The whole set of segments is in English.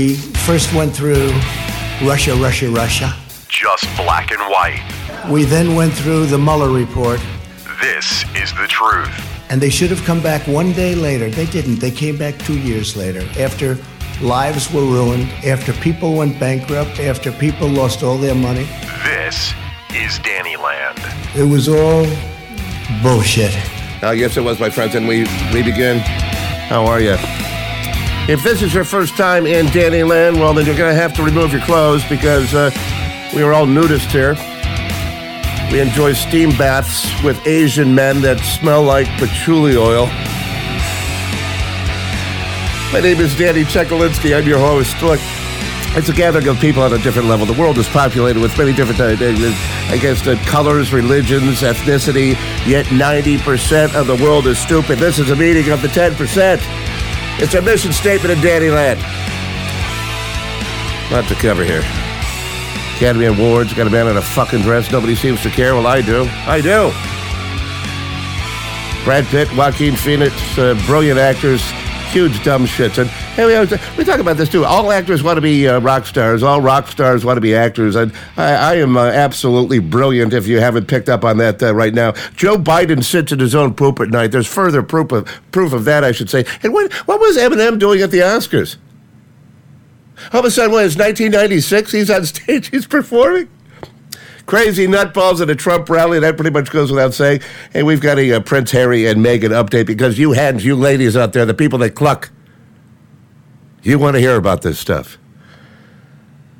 We first went through Russia, Russia, Russia. Just black and white. We then went through the Mueller report, This is the truth. and they should have come back one day later. They didn't. They came back two years later after lives were ruined, after people went bankrupt, after people lost all their money. This is Danny Land. It was all bullshit. Uh, yes, it was, my friends, and we, we begin. How are you? If this is your first time in Danny Land, well, then you're going to have to remove your clothes because uh, we are all nudists here. We enjoy steam baths with Asian men that smell like patchouli oil. My name is Danny Chekalinsky. I'm your host. Look, it's a gathering of people on a different level. The world is populated with many different, uh, uh, I guess, uh, colors, religions, ethnicity, yet 90% of the world is stupid. This is a meeting of the 10%. It's a mission statement in Danny Land. Lot to cover here. Academy Awards, got a man in a fucking dress. Nobody seems to care. Well, I do. I do. Brad Pitt, Joaquin Phoenix, uh, brilliant actors, huge dumb shits. And hey, we, we talk about this too. All actors want to be uh, rock stars. All rock stars want to be actors. And I, I am uh, absolutely brilliant. If you haven't picked up on that uh, right now, Joe Biden sits in his own poop at night. There's further proof of proof of that, I should say. And what what was Eminem doing at the Oscars? All of a sudden, when it's 1996, he's on stage, he's performing crazy nutballs at a Trump rally. That pretty much goes without saying. And we've got a uh, Prince Harry and Meghan update because you hands, you ladies out there, the people that cluck, you want to hear about this stuff.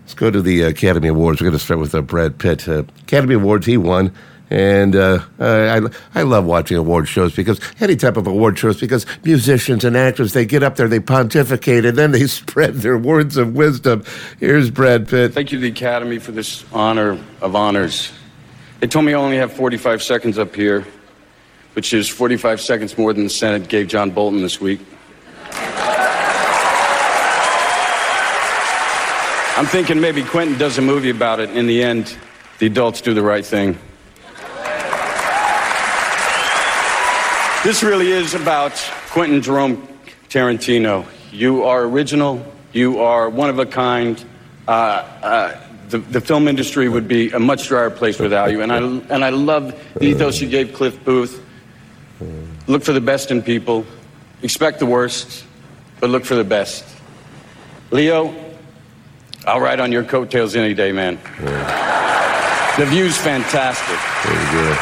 Let's go to the Academy Awards. We're going to start with uh, Brad Pitt. Uh, Academy Awards, he won. And uh, I, I love watching award shows because any type of award shows because musicians and actors they get up there they pontificate and then they spread their words of wisdom. Here's Brad Pitt. Thank you the Academy for this honor of honors. They told me I only have 45 seconds up here, which is 45 seconds more than the Senate gave John Bolton this week. I'm thinking maybe Quentin does a movie about it. In the end, the adults do the right thing. This really is about Quentin Jerome Tarantino. You are original. You are one of a kind. Uh, uh, the, the film industry would be a much drier place without you. And I, and I love the ethos you gave Cliff Booth. Look for the best in people. Expect the worst, but look for the best. Leo, I'll ride on your coattails any day, man. The view's fantastic. Very good.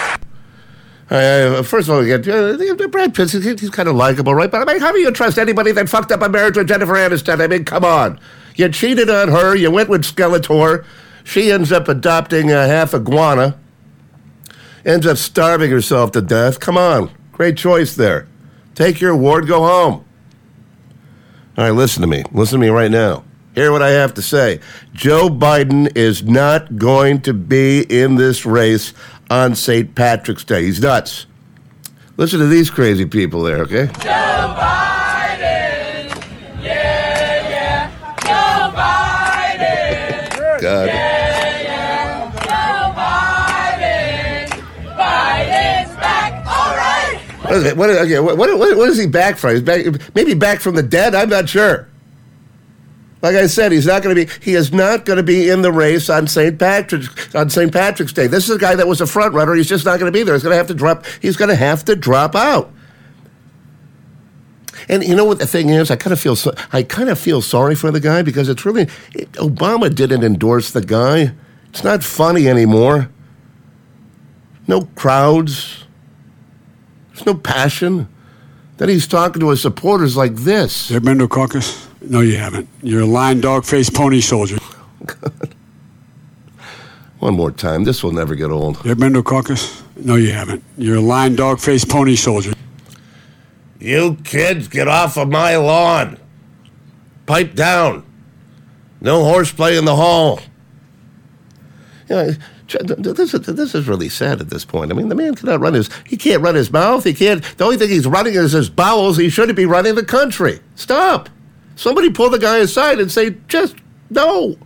Uh, first of all, again, uh, Brad Pitt, he's, he's kind of likable, right? But I mean, how do you trust anybody that fucked up a marriage with Jennifer Aniston? I mean, come on. You cheated on her. You went with Skeletor. She ends up adopting a half iguana. Ends up starving herself to death. Come on. Great choice there. Take your award, go home. All right, listen to me. Listen to me right now. Hear what I have to say. Joe Biden is not going to be in this race on St. Patrick's Day. He's nuts. Listen to these crazy people there, okay? Joe Biden. Yeah, yeah. Joe Biden. God. Yeah, yeah. Joe Biden. Biden's back. All right. What is it? What, is- okay, what, what, what is he back from? He's back, maybe back from the dead? I'm not sure. Like I said, he's not going to be. He is not going to be in the race on St. Patrick's on St. Patrick's Day. This is a guy that was a front runner. He's just not going to be there. He's going to have to drop. He's going to have to drop out. And you know what the thing is? I kind of feel. So, I kind of feel sorry for the guy because it's really it, Obama didn't endorse the guy. It's not funny anymore. No crowds. There's no passion. Then he's talking to his supporters like this. Ever been a caucus? No, you haven't. You're a lying dog faced pony soldier. One more time. This will never get old. You ever been to a caucus? No, you haven't. You're a lying dog faced pony soldier. You kids, get off of my lawn. Pipe down. No horseplay in the hall. Yeah, this is, this is really sad at this point. I mean, the man cannot run his, he can't run his mouth. He can't, the only thing he's running is his bowels. He shouldn't be running the country. Stop. Somebody pull the guy aside and say, just no.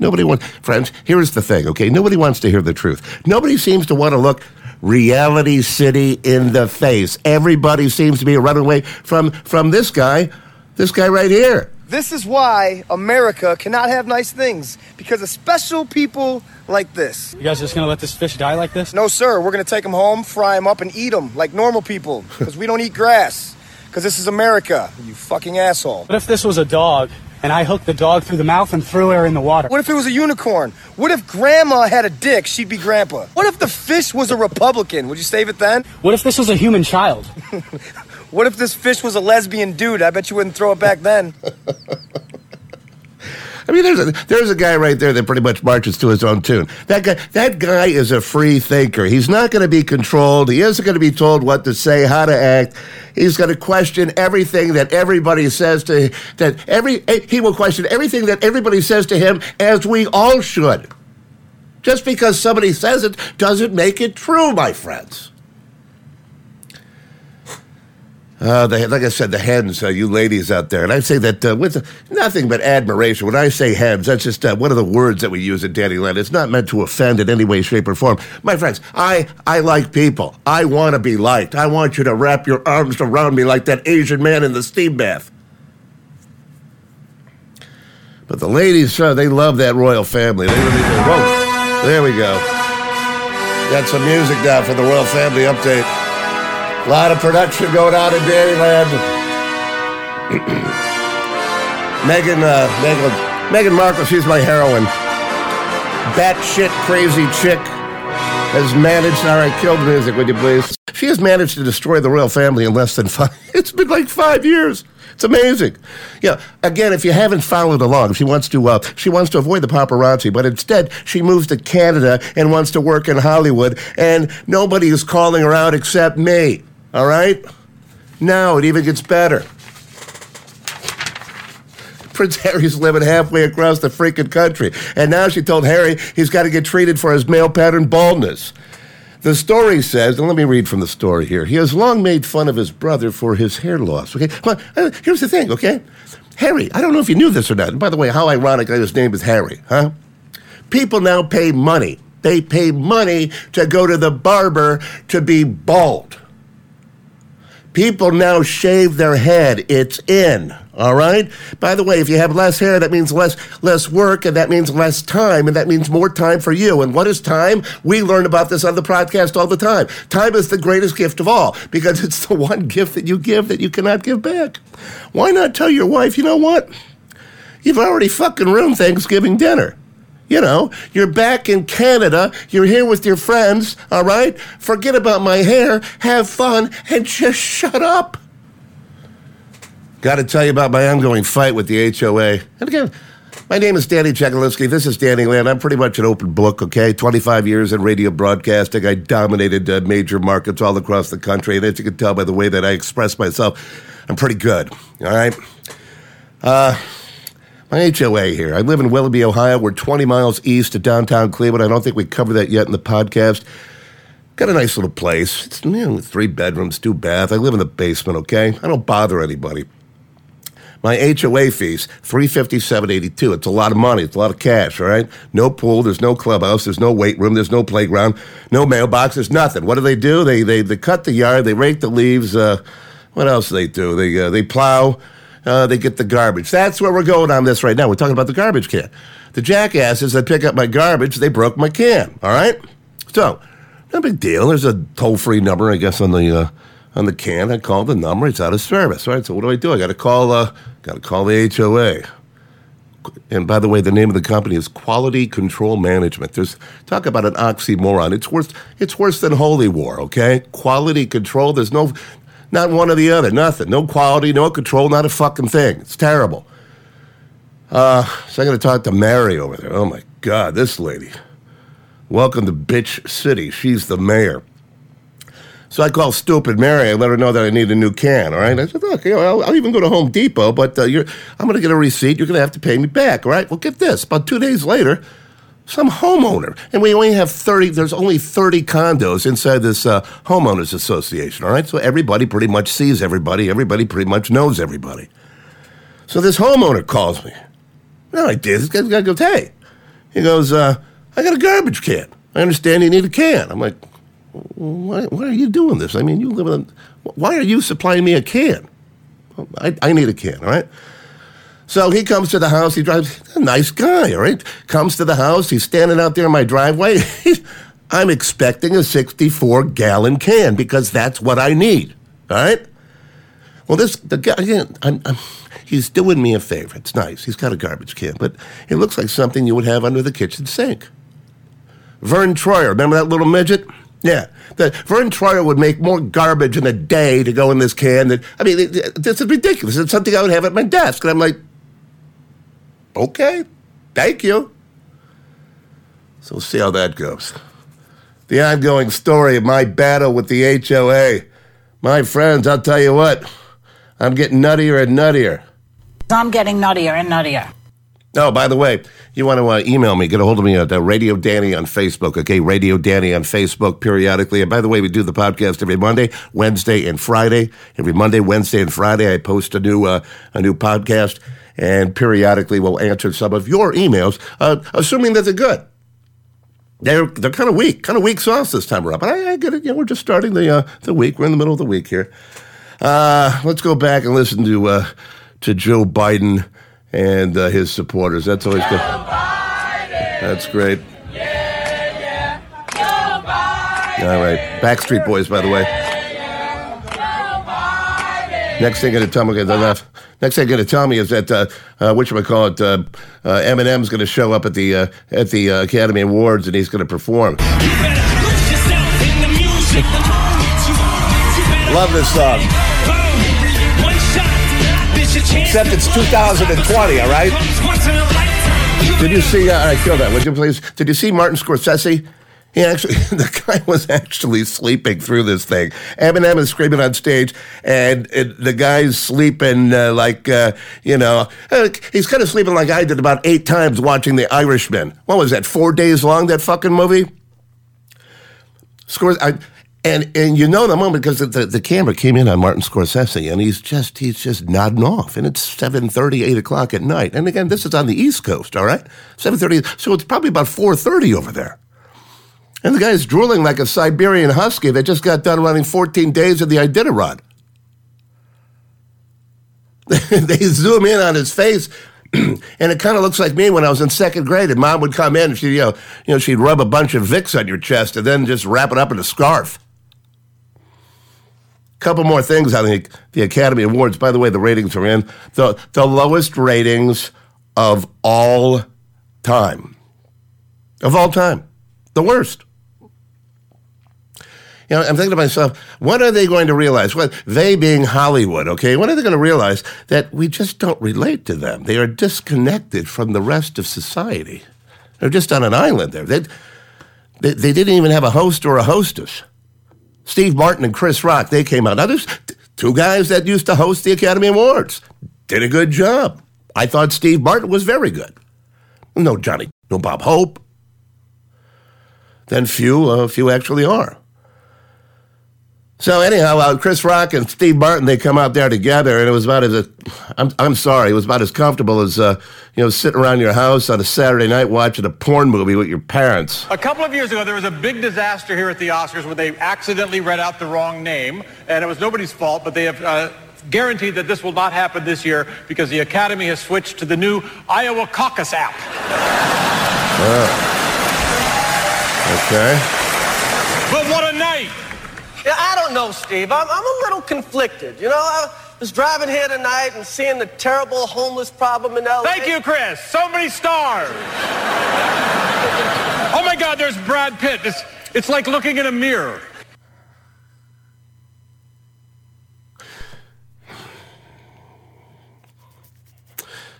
Nobody wants, friends, here's the thing, okay? Nobody wants to hear the truth. Nobody seems to want to look reality city in the face. Everybody seems to be running away from, from this guy, this guy right here. This is why America cannot have nice things because of special people like this. You guys just gonna let this fish die like this? No, sir. We're gonna take them home, fry them up, and eat them like normal people because we don't eat grass. Because this is America, you fucking asshole. What if this was a dog and I hooked the dog through the mouth and threw her in the water? What if it was a unicorn? What if grandma had a dick? She'd be grandpa. What if the fish was a Republican? Would you save it then? What if this was a human child? What if this fish was a lesbian dude? I bet you wouldn't throw it back then. I mean, there's a there's a guy right there that pretty much marches to his own tune. That guy that guy is a free thinker. He's not going to be controlled. He isn't going to be told what to say, how to act. He's going to question everything that everybody says to that every eh, he will question everything that everybody says to him, as we all should. Just because somebody says it doesn't make it true, my friends. Uh, the, like I said, the hens, uh, you ladies out there, and I say that uh, with nothing but admiration. When I say hens, that's just uh, one of the words that we use in Danny Land. It's not meant to offend in any way, shape, or form. My friends, I I like people. I want to be liked. I want you to wrap your arms around me like that Asian man in the steam bath. But the ladies, uh, they love that royal family. They really do. Whoa, there we go. Got some music now for the royal family update. A lot of production going on in Danny Land. Meghan, uh, Meghan, Meghan Markle, she's my heroine. Batshit crazy chick has managed. All right, kill the music, would you please? She has managed to destroy the royal family in less than five. It's been like five years. It's amazing. Yeah. Again, if you haven't followed along, she wants to uh, she wants to avoid the paparazzi, but instead she moves to Canada and wants to work in Hollywood, and nobody is calling her out except me. All right. Now it even gets better. Prince Harry's living halfway across the freaking country. And now she told Harry he's got to get treated for his male pattern baldness. The story says, and let me read from the story here. He has long made fun of his brother for his hair loss. Okay, well, uh, here's the thing. Okay, Harry. I don't know if you knew this or not. And by the way, how ironic that his name is Harry, huh? People now pay money. They pay money to go to the barber to be bald. People now shave their head. It's in. All right. By the way, if you have less hair, that means less less work, and that means less time, and that means more time for you. And what is time? We learn about this on the podcast all the time. Time is the greatest gift of all because it's the one gift that you give that you cannot give back. Why not tell your wife, you know what? You've already fucking ruined Thanksgiving dinner. You know, you're back in Canada, you're here with your friends, all right? Forget about my hair, have fun, and just shut up. Got to tell you about my ongoing fight with the HOA. And again, my name is Danny Chekalinsky. This is Danny Land. I'm pretty much an open book, okay? 25 years in radio broadcasting. I dominated uh, major markets all across the country. And as you can tell by the way that I express myself, I'm pretty good, all right? Uh, my HOA here. I live in Willoughby, Ohio. We're 20 miles east of downtown Cleveland. I don't think we covered that yet in the podcast. Got a nice little place. It's you know, three bedrooms, two bath. I live in the basement, okay? I don't bother anybody. My HOA fees, three fifty seven eighty two. It's a lot of money. It's a lot of cash. All right. No pool. There's no clubhouse. There's no weight room. There's no playground. No mailbox. There's nothing. What do they do? They they they cut the yard. They rake the leaves. Uh, what else do they do? They uh, they plow. Uh, they get the garbage. That's where we're going on this right now. We're talking about the garbage can. The jackasses that pick up my garbage, they broke my can. All right. So no big deal. There's a toll free number, I guess, on the. Uh, on the can. I call the number. It's out of service. All right. So what do I do? I got to call. Uh, got to call the HOA. And by the way, the name of the company is Quality Control Management. There's talk about an oxymoron. It's worse. It's worse than holy war. Okay. Quality control. There's no, not one or the other. Nothing. No quality. No control. Not a fucking thing. It's terrible. Uh, so I'm going to talk to Mary over there. Oh my God, this lady. Welcome to Bitch City. She's the mayor. So I call stupid Mary. I let her know that I need a new can. All right. I said, look, you know, I'll, I'll even go to Home Depot, but uh, I'm going to get a receipt. You're going to have to pay me back. All right. Well, get this. About two days later, some homeowner, and we only have 30. There's only 30 condos inside this uh, homeowners association. All right. So everybody pretty much sees everybody. Everybody pretty much knows everybody. So this homeowner calls me. No, I did. This guy goes, hey. He goes, uh, I got a garbage can. I understand you need a can. I'm like, why, why are you doing this? I mean, you live in. A, why are you supplying me a can? I, I need a can, all right? So he comes to the house. He drives a nice guy, all right? Comes to the house. He's standing out there in my driveway. I'm expecting a 64 gallon can because that's what I need, all right? Well, this the guy, again, I'm, I'm, he's doing me a favor. It's nice. He's got a garbage can, but it looks like something you would have under the kitchen sink. Vern Troyer, remember that little midget? Yeah, the, Vern Troyer would make more garbage in a day to go in this can. Than, I mean, it, it, this is ridiculous. It's something I would have at my desk, and I'm like, okay, thank you. So we'll see how that goes. The ongoing story of my battle with the HOA. My friends, I'll tell you what, I'm getting nuttier and nuttier. I'm getting nuttier and nuttier. Oh, by the way, you want to uh, email me, get a hold of me at uh, Radio Danny on Facebook, okay? Radio Danny on Facebook periodically. And by the way, we do the podcast every Monday, Wednesday, and Friday. Every Monday, Wednesday, and Friday, I post a new uh, a new podcast, and periodically we'll answer some of your emails, uh, assuming that they're good. They're they're kind of weak, kind of weak sauce this time around. But I, I get it. You know, we're just starting the uh, the week. We're in the middle of the week here. Uh, let's go back and listen to uh, to Joe Biden and uh, his supporters. That's always good. That's great. All right, Backstreet Boys, by the way. Next thing you're going to tell me, okay, enough. Next thing going to tell me is that uh, uh, which I call it, uh, uh, Eminem's going to show up at the uh, at the uh, Academy Awards and he's going to perform. Love this song. Except it's 2020, all right? Did you see? Uh, I kill that. Would you please? Did you see Martin Scorsese? He actually, the guy was actually sleeping through this thing. Eminem is screaming on stage, and, and the guy's sleeping uh, like, uh, you know, uh, he's kind of sleeping like I did about eight times watching The Irishman. What was that? Four days long? That fucking movie. Scores. I, and and you know the moment because the, the, camera came in on Martin Scorsese and he's just he's just nodding off and it's 7.30, 8 o'clock at night. And again, this is on the East Coast, all right? 7.30, so it's probably about 4.30 over there. And the guy's drooling like a Siberian husky that just got done running 14 days of the Iditarod. they zoom in on his face and it kind of looks like me when I was in second grade. And mom would come in and she, you know, you know, she'd rub a bunch of Vicks on your chest and then just wrap it up in a scarf. Couple more things on the, the Academy Awards. By the way, the ratings are in the the lowest ratings of all time. Of all time, the worst. You know, I'm thinking to myself, what are they going to realize? What they being Hollywood, okay? When are they going to realize that we just don't relate to them? They are disconnected from the rest of society. They're just on an island there. They, they, they didn't even have a host or a hostess. Steve Martin and Chris Rock, they came out. Now, there's two guys that used to host the Academy Awards. Did a good job. I thought Steve Martin was very good. No Johnny, no Bob Hope. Then few, uh, few actually are. So anyhow, uh, Chris Rock and Steve Martin they come out there together, and it was about as I'm I'm sorry, it was about as comfortable as uh, you know sitting around your house on a Saturday night watching a porn movie with your parents. A couple of years ago, there was a big disaster here at the Oscars where they accidentally read out the wrong name, and it was nobody's fault, but they have. Uh, guaranteed that this will not happen this year because the Academy has switched to the new Iowa Caucus app. Oh. Okay. But what a night! Yeah, I don't know, Steve. I'm, I'm a little conflicted. You know, I was driving here tonight and seeing the terrible homeless problem in LA. Thank you, Chris. So many stars. oh my God, there's Brad Pitt. It's, it's like looking in a mirror.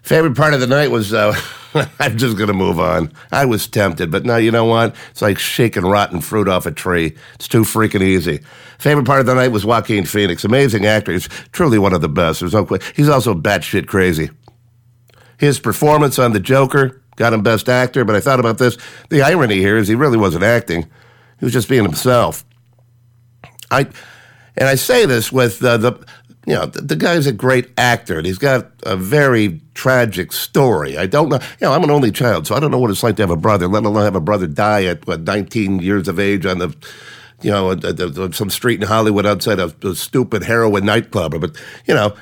Favorite part of the night was uh, I'm just going to move on. I was tempted, but now you know what? It's like shaking rotten fruit off a tree. It's too freaking easy. Favorite part of the night was Joaquin Phoenix. Amazing actor. He's truly one of the best. There's no question. He's also batshit crazy. His performance on The Joker got him Best Actor, but I thought about this. The irony here is he really wasn't acting. He was just being himself. I, and I say this with uh, the you know, the, the, guy's a great actor and he's got a very tragic story. I don't know, you know, I'm an only child, so I don't know what it's like to have a brother, let alone have a brother die at what, 19 years of age on the, you know, some street in Hollywood outside of a stupid heroin nightclub. But, you know,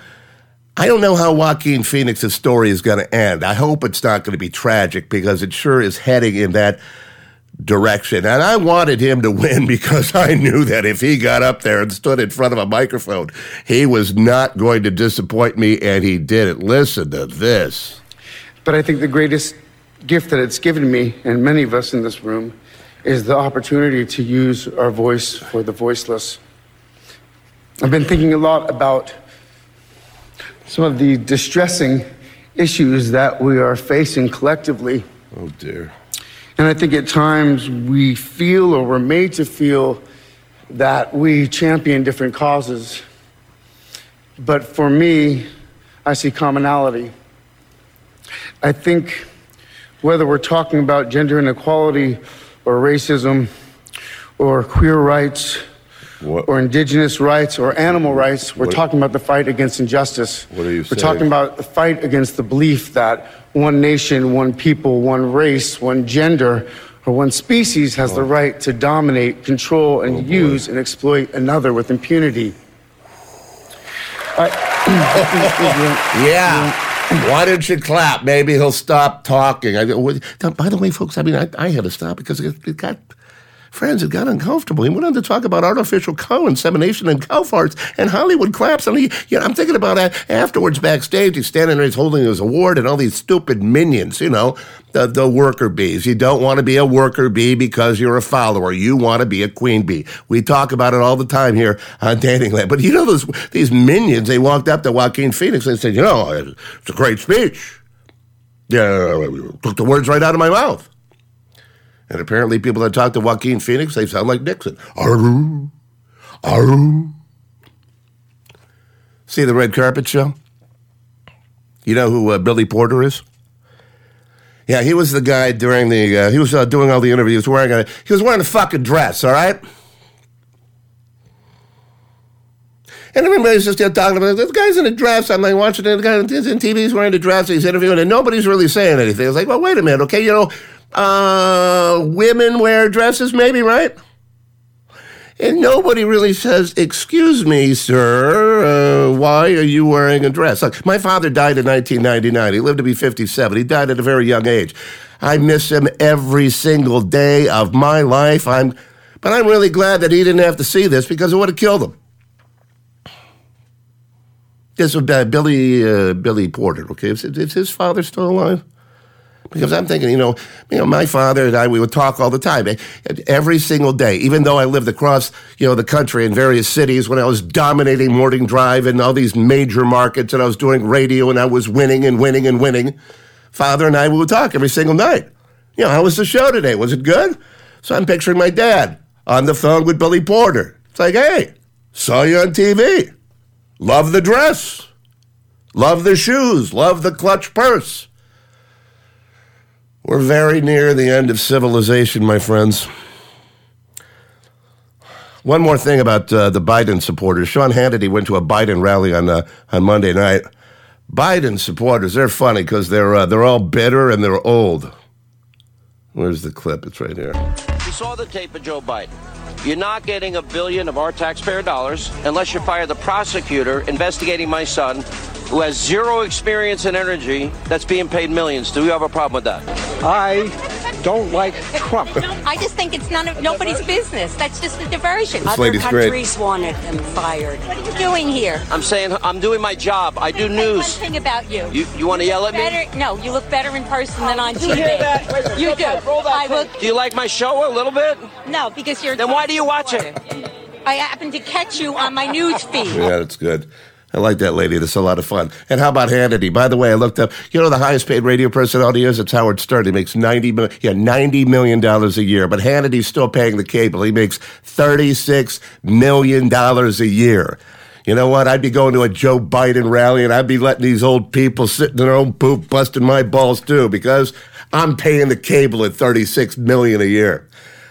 I don't know how Joaquin Phoenix's story is going to end. I hope it's not going to be tragic because it sure is heading in that direction. And I wanted him to win because I knew that if he got up there and stood in front of a microphone, he was not going to disappoint me, and he didn't. Listen to this. But I think the greatest gift that it's given me, and many of us in this room, is the opportunity to use our voice for the voiceless. I've been thinking a lot about some of the distressing issues that we are facing collectively. Oh, dear. And I think at times we feel or we're made to feel that we champion different causes. But for me, I see commonality. I think whether we're talking about gender inequality or racism or queer rights or indigenous rights or animal rights, we're What- talking about the fight against injustice. What are you We're saying? talking about the fight against the belief that one nation, one people, one race, one gender, or one species has the oh. right to dominate, control, and oh, use and exploit another with impunity. Yeah. Why didn't you clap? Maybe he'll stop talking. I, by the way, folks, I mean, I, I had to stop because it, it got, friends, it got uncomfortable. He went on to talk about artificial cow insemination and cow farts and Hollywood claps. And he, you know, I'm thinking about that afterwards backstage. He's standing there, he's holding his award and all these stupid minions, you know, the, the worker bees. You don't want to be a worker bee because you're a follower. You want to be a queen bee. We talk about it all the time here on Danny Land. But you know, those, these minions, they walked up to Joaquin Phoenix and said, you know, it's a great speech. Yeah, took the words right out of my mouth. And apparently, people that talk to Joaquin Phoenix, they sound like Nixon. Aroo, aroo. See the red carpet show? You know who uh, Billy Porter is? Yeah, he was the guy during the. Uh, he was uh, doing all the interviews wearing a. He was wearing a fucking dress. All right. And everybody's just there talking about this guy's in a dress. I'm like watching it. The guy in TV. He's wearing a dress. He's interviewing, and nobody's really saying anything. It's like, well, wait a minute, okay? You know, uh, women wear dresses, maybe, right? And nobody really says, "Excuse me, sir, uh, why are you wearing a dress?" Look, my father died in 1999. He lived to be 57. He died at a very young age. I miss him every single day of my life. I'm, but I'm really glad that he didn't have to see this because it would have killed him. This was uh, Billy uh, Billy Porter. Okay, is, is his father still alive? Because I'm thinking, you know, you know, my father and I, we would talk all the time, every single day. Even though I lived across, you know, the country in various cities, when I was dominating Morning Drive and all these major markets, and I was doing radio, and I was winning and winning and winning. Father and I would talk every single night. You know, how was the show today? Was it good? So I'm picturing my dad on the phone with Billy Porter. It's like, hey, saw you on TV. Love the dress. Love the shoes. Love the clutch purse. We're very near the end of civilization, my friends. One more thing about uh, the Biden supporters. Sean Hannity went to a Biden rally on uh, on Monday night. Biden supporters, they're funny because they're uh, they're all bitter and they're old. Where's the clip? It's right here. You saw the tape of Joe Biden. You're not getting a billion of our taxpayer dollars unless you fire the prosecutor investigating my son, who has zero experience in energy, that's being paid millions. Do you have a problem with that? I don't like Trump. I just think it's none of nobody's business. That's just a diversion. This lady's Other great. countries wanted them fired. What are you doing here? I'm saying I'm doing my job. I do One news. thing about you. You, you want to yell look at me? No, you look better in person than on you TV. hear that? Wait a minute, You do. that- I look. Do you like my show a little bit? No, because you're. Then why do you watch it? I happen to catch you on my news feed. Yeah, that's good. I like that lady. That's a lot of fun. And how about Hannity? By the way, I looked up. You know the highest paid radio personality is? It's Howard Stern. He makes ninety million. Yeah, ninety million dollars a year. But Hannity's still paying the cable. He makes thirty six million dollars a year. You know what? I'd be going to a Joe Biden rally and I'd be letting these old people sit in their own poop, busting my balls too, because I'm paying the cable at thirty six million a year.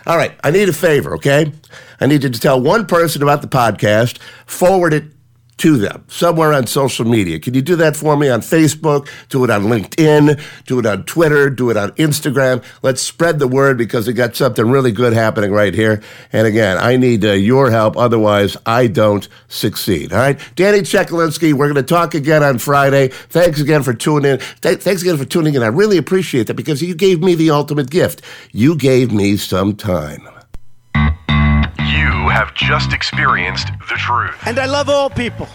All right, I need a favor, okay? I need you to tell one person about the podcast, forward it to them somewhere on social media. Can you do that for me on Facebook? Do it on LinkedIn. Do it on Twitter. Do it on Instagram. Let's spread the word because we got something really good happening right here. And again, I need uh, your help. Otherwise, I don't succeed. All right. Danny Chekalinsky, we're going to talk again on Friday. Thanks again for tuning in. Th- thanks again for tuning in. I really appreciate that because you gave me the ultimate gift. You gave me some time. You have just experienced the truth. And I love all people,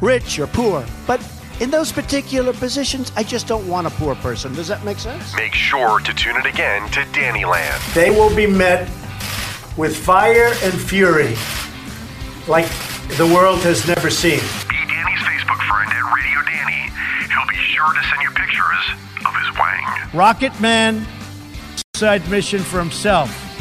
rich or poor. But in those particular positions, I just don't want a poor person. Does that make sense? Make sure to tune it again to Danny Land. They will be met with fire and fury like the world has never seen. Be Danny's Facebook friend at Radio Danny. He'll be sure to send you pictures of his wang. Rocket Man, side mission for himself.